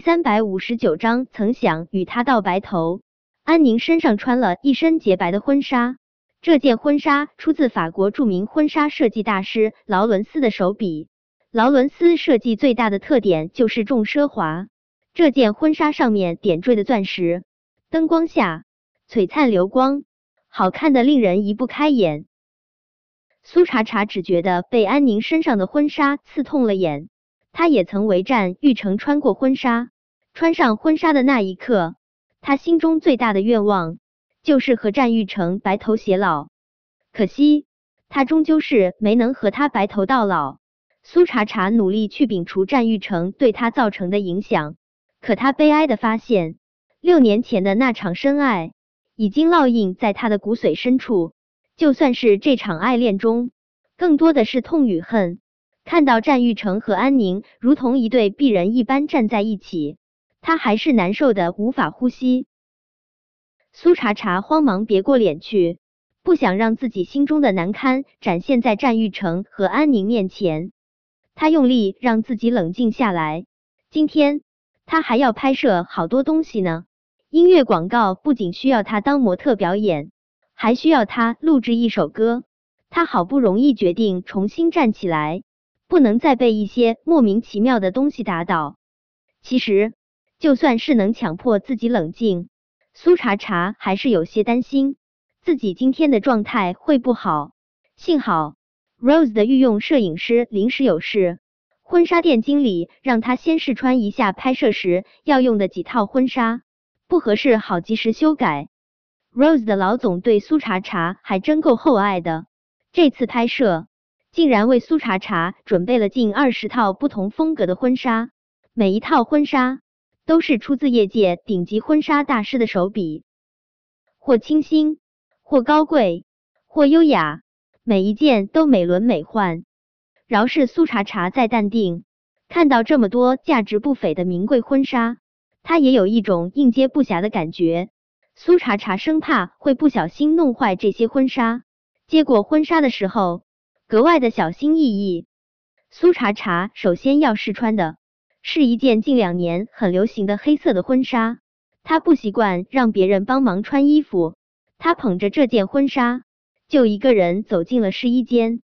三百五十九章，曾想与他到白头。安宁身上穿了一身洁白的婚纱，这件婚纱出自法国著名婚纱设计大师劳伦斯的手笔。劳伦斯设计最大的特点就是重奢华。这件婚纱上面点缀的钻石，灯光下璀璨流光，好看的令人移不开眼。苏茶茶只觉得被安宁身上的婚纱刺痛了眼。他也曾为战玉成穿过婚纱，穿上婚纱的那一刻，他心中最大的愿望就是和战玉成白头偕老。可惜他终究是没能和他白头到老。苏茶茶努力去摒除战玉成对他造成的影响，可他悲哀的发现，六年前的那场深爱已经烙印在他的骨髓深处。就算是这场爱恋中，更多的是痛与恨。看到战玉成和安宁如同一对璧人一般站在一起，他还是难受的无法呼吸。苏茶茶慌忙别过脸去，不想让自己心中的难堪展现在战玉成和安宁面前。他用力让自己冷静下来。今天他还要拍摄好多东西呢，音乐广告不仅需要他当模特表演，还需要他录制一首歌。他好不容易决定重新站起来。不能再被一些莫名其妙的东西打倒。其实，就算是能强迫自己冷静，苏茶茶还是有些担心自己今天的状态会不好。幸好 Rose 的御用摄影师临时有事，婚纱店经理让他先试穿一下拍摄时要用的几套婚纱，不合适好及时修改。Rose 的老总对苏茶茶还真够厚爱的，这次拍摄。竟然为苏茶茶准备了近二十套不同风格的婚纱，每一套婚纱都是出自业界顶级婚纱大师的手笔，或清新，或高贵，或优雅，每一件都美轮美奂。饶是苏茶茶再淡定，看到这么多价值不菲的名贵婚纱，他也有一种应接不暇的感觉。苏茶茶生怕会不小心弄坏这些婚纱，接过婚纱的时候。格外的小心翼翼。苏茶茶首先要试穿的是一件近两年很流行的黑色的婚纱，她不习惯让别人帮忙穿衣服。她捧着这件婚纱，就一个人走进了试衣间。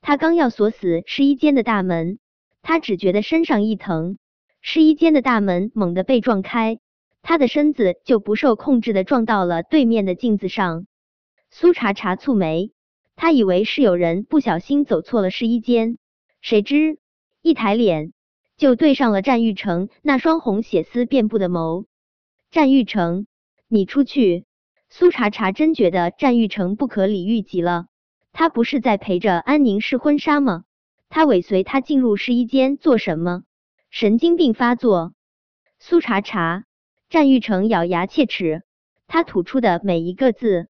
她刚要锁死试衣间的大门，她只觉得身上一疼，试衣间的大门猛地被撞开，她的身子就不受控制的撞到了对面的镜子上。苏茶茶蹙眉。他以为是有人不小心走错了试衣间，谁知一抬脸就对上了战玉成那双红血丝遍布的眸。战玉成，你出去！苏茶茶真觉得战玉成不可理喻极了。他不是在陪着安宁试婚纱吗？他尾随他进入试衣间做什么？神经病发作！苏茶茶，战玉成咬牙切齿，他吐出的每一个字。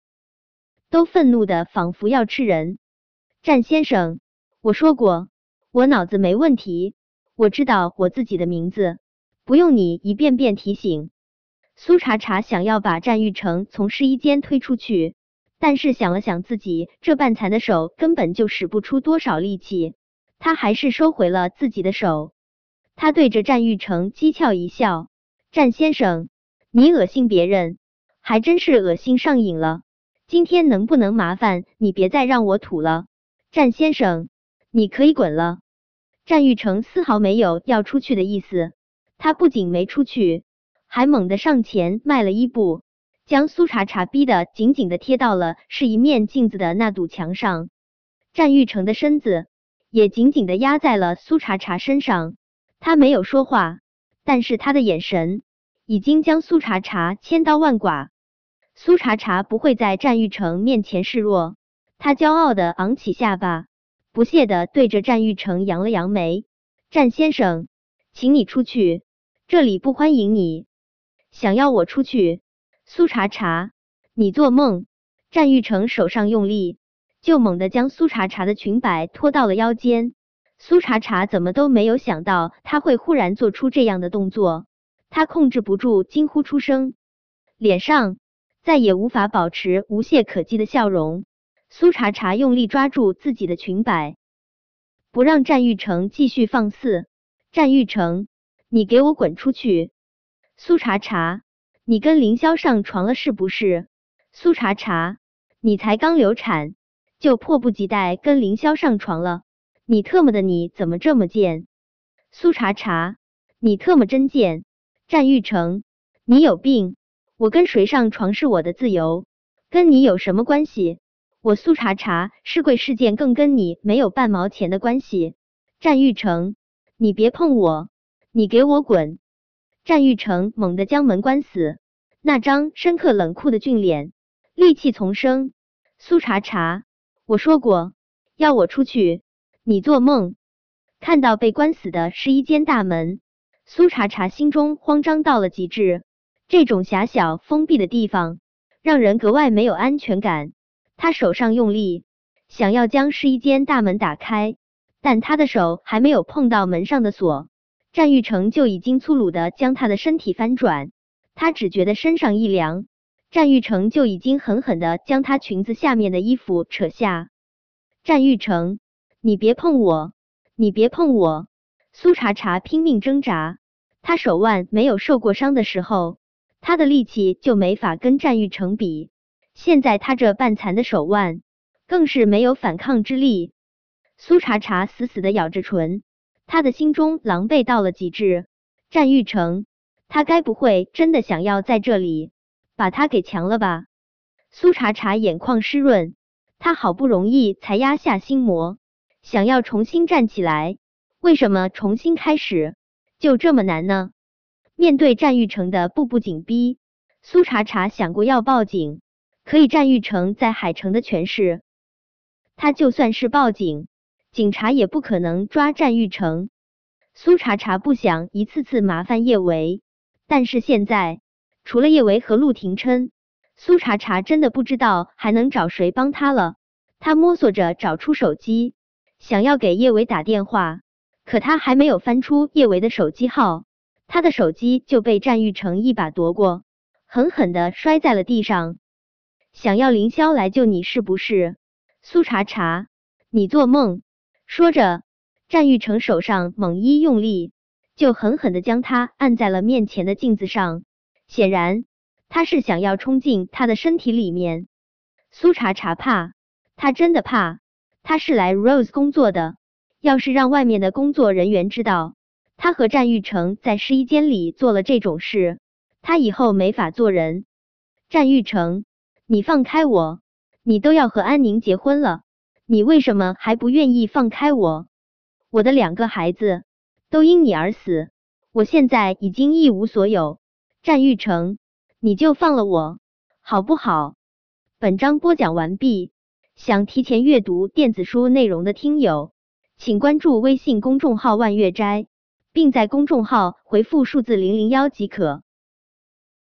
都愤怒的仿佛要吃人，战先生，我说过我脑子没问题，我知道我自己的名字，不用你一遍遍提醒。苏茶茶想要把战玉成从试衣间推出去，但是想了想自己这半残的手根本就使不出多少力气，他还是收回了自己的手。他对着战玉成讥诮一笑：“战先生，你恶心别人，还真是恶心上瘾了。”今天能不能麻烦你别再让我吐了，战先生，你可以滚了。战玉成丝毫没有要出去的意思，他不仅没出去，还猛地上前迈了一步，将苏茶茶逼得紧紧的贴到了是一面镜子的那堵墙上。战玉成的身子也紧紧的压在了苏茶茶身上，他没有说话，但是他的眼神已经将苏茶茶千刀万剐。苏茶茶不会在战玉成面前示弱，他骄傲的昂起下巴，不屑的对着战玉成扬了扬眉：“战先生，请你出去，这里不欢迎你。想要我出去？”苏茶茶，你做梦！战玉成手上用力，就猛地将苏茶茶的裙摆拖到了腰间。苏茶茶怎么都没有想到他会忽然做出这样的动作，他控制不住惊呼出声，脸上。再也无法保持无懈可击的笑容，苏茶茶用力抓住自己的裙摆，不让战玉成继续放肆。战玉成，你给我滚出去！苏茶茶，你跟凌霄上床了是不是？苏茶茶，你才刚流产，就迫不及待跟凌霄上床了？你特么的，你怎么这么贱？苏茶茶，你特么真贱！战玉成，你有病！我跟谁上床是我的自由，跟你有什么关系？我苏茶茶是贵事件，更跟你没有半毛钱的关系。战玉成，你别碰我！你给我滚！战玉成猛地将门关死，那张深刻冷酷的俊脸，戾气丛生。苏茶茶，我说过要我出去，你做梦！看到被关死的试衣间大门，苏茶茶心中慌张到了极致。这种狭小封闭的地方，让人格外没有安全感。他手上用力，想要将试衣间大门打开，但他的手还没有碰到门上的锁。战玉成就已经粗鲁的将他的身体翻转，他只觉得身上一凉，战玉成就已经狠狠的将他裙子下面的衣服扯下。战玉成，你别碰我，你别碰我！苏茶茶拼命挣扎，他手腕没有受过伤的时候，他的力气就没法跟战玉成比，现在他这半残的手腕更是没有反抗之力。苏茶茶死死的咬着唇。他的心中狼狈到了极致，战玉成，他该不会真的想要在这里把他给强了吧？苏茶茶眼眶湿润，他好不容易才压下心魔，想要重新站起来，为什么重新开始就这么难呢？面对战玉成的步步紧逼，苏茶茶想过要报警，可以战玉成在海城的权势，他就算是报警。警察也不可能抓战玉成。苏茶茶不想一次次麻烦叶维，但是现在除了叶维和陆廷琛，苏茶茶真的不知道还能找谁帮他了。他摸索着找出手机，想要给叶维打电话，可他还没有翻出叶维的手机号，他的手机就被战玉成一把夺过，狠狠的摔在了地上。想要凌霄来救你是不是？苏茶茶，你做梦！说着，战玉成手上猛一用力，就狠狠的将他按在了面前的镜子上。显然，他是想要冲进他的身体里面。苏茶茶怕，他真的怕。他是来 Rose 工作的，要是让外面的工作人员知道他和战玉成在试衣间里做了这种事，他以后没法做人。战玉成，你放开我！你都要和安宁结婚了。你为什么还不愿意放开我？我的两个孩子都因你而死，我现在已经一无所有。战玉成，你就放了我好不好？本章播讲完毕。想提前阅读电子书内容的听友，请关注微信公众号万月斋，并在公众号回复数字零零幺即可。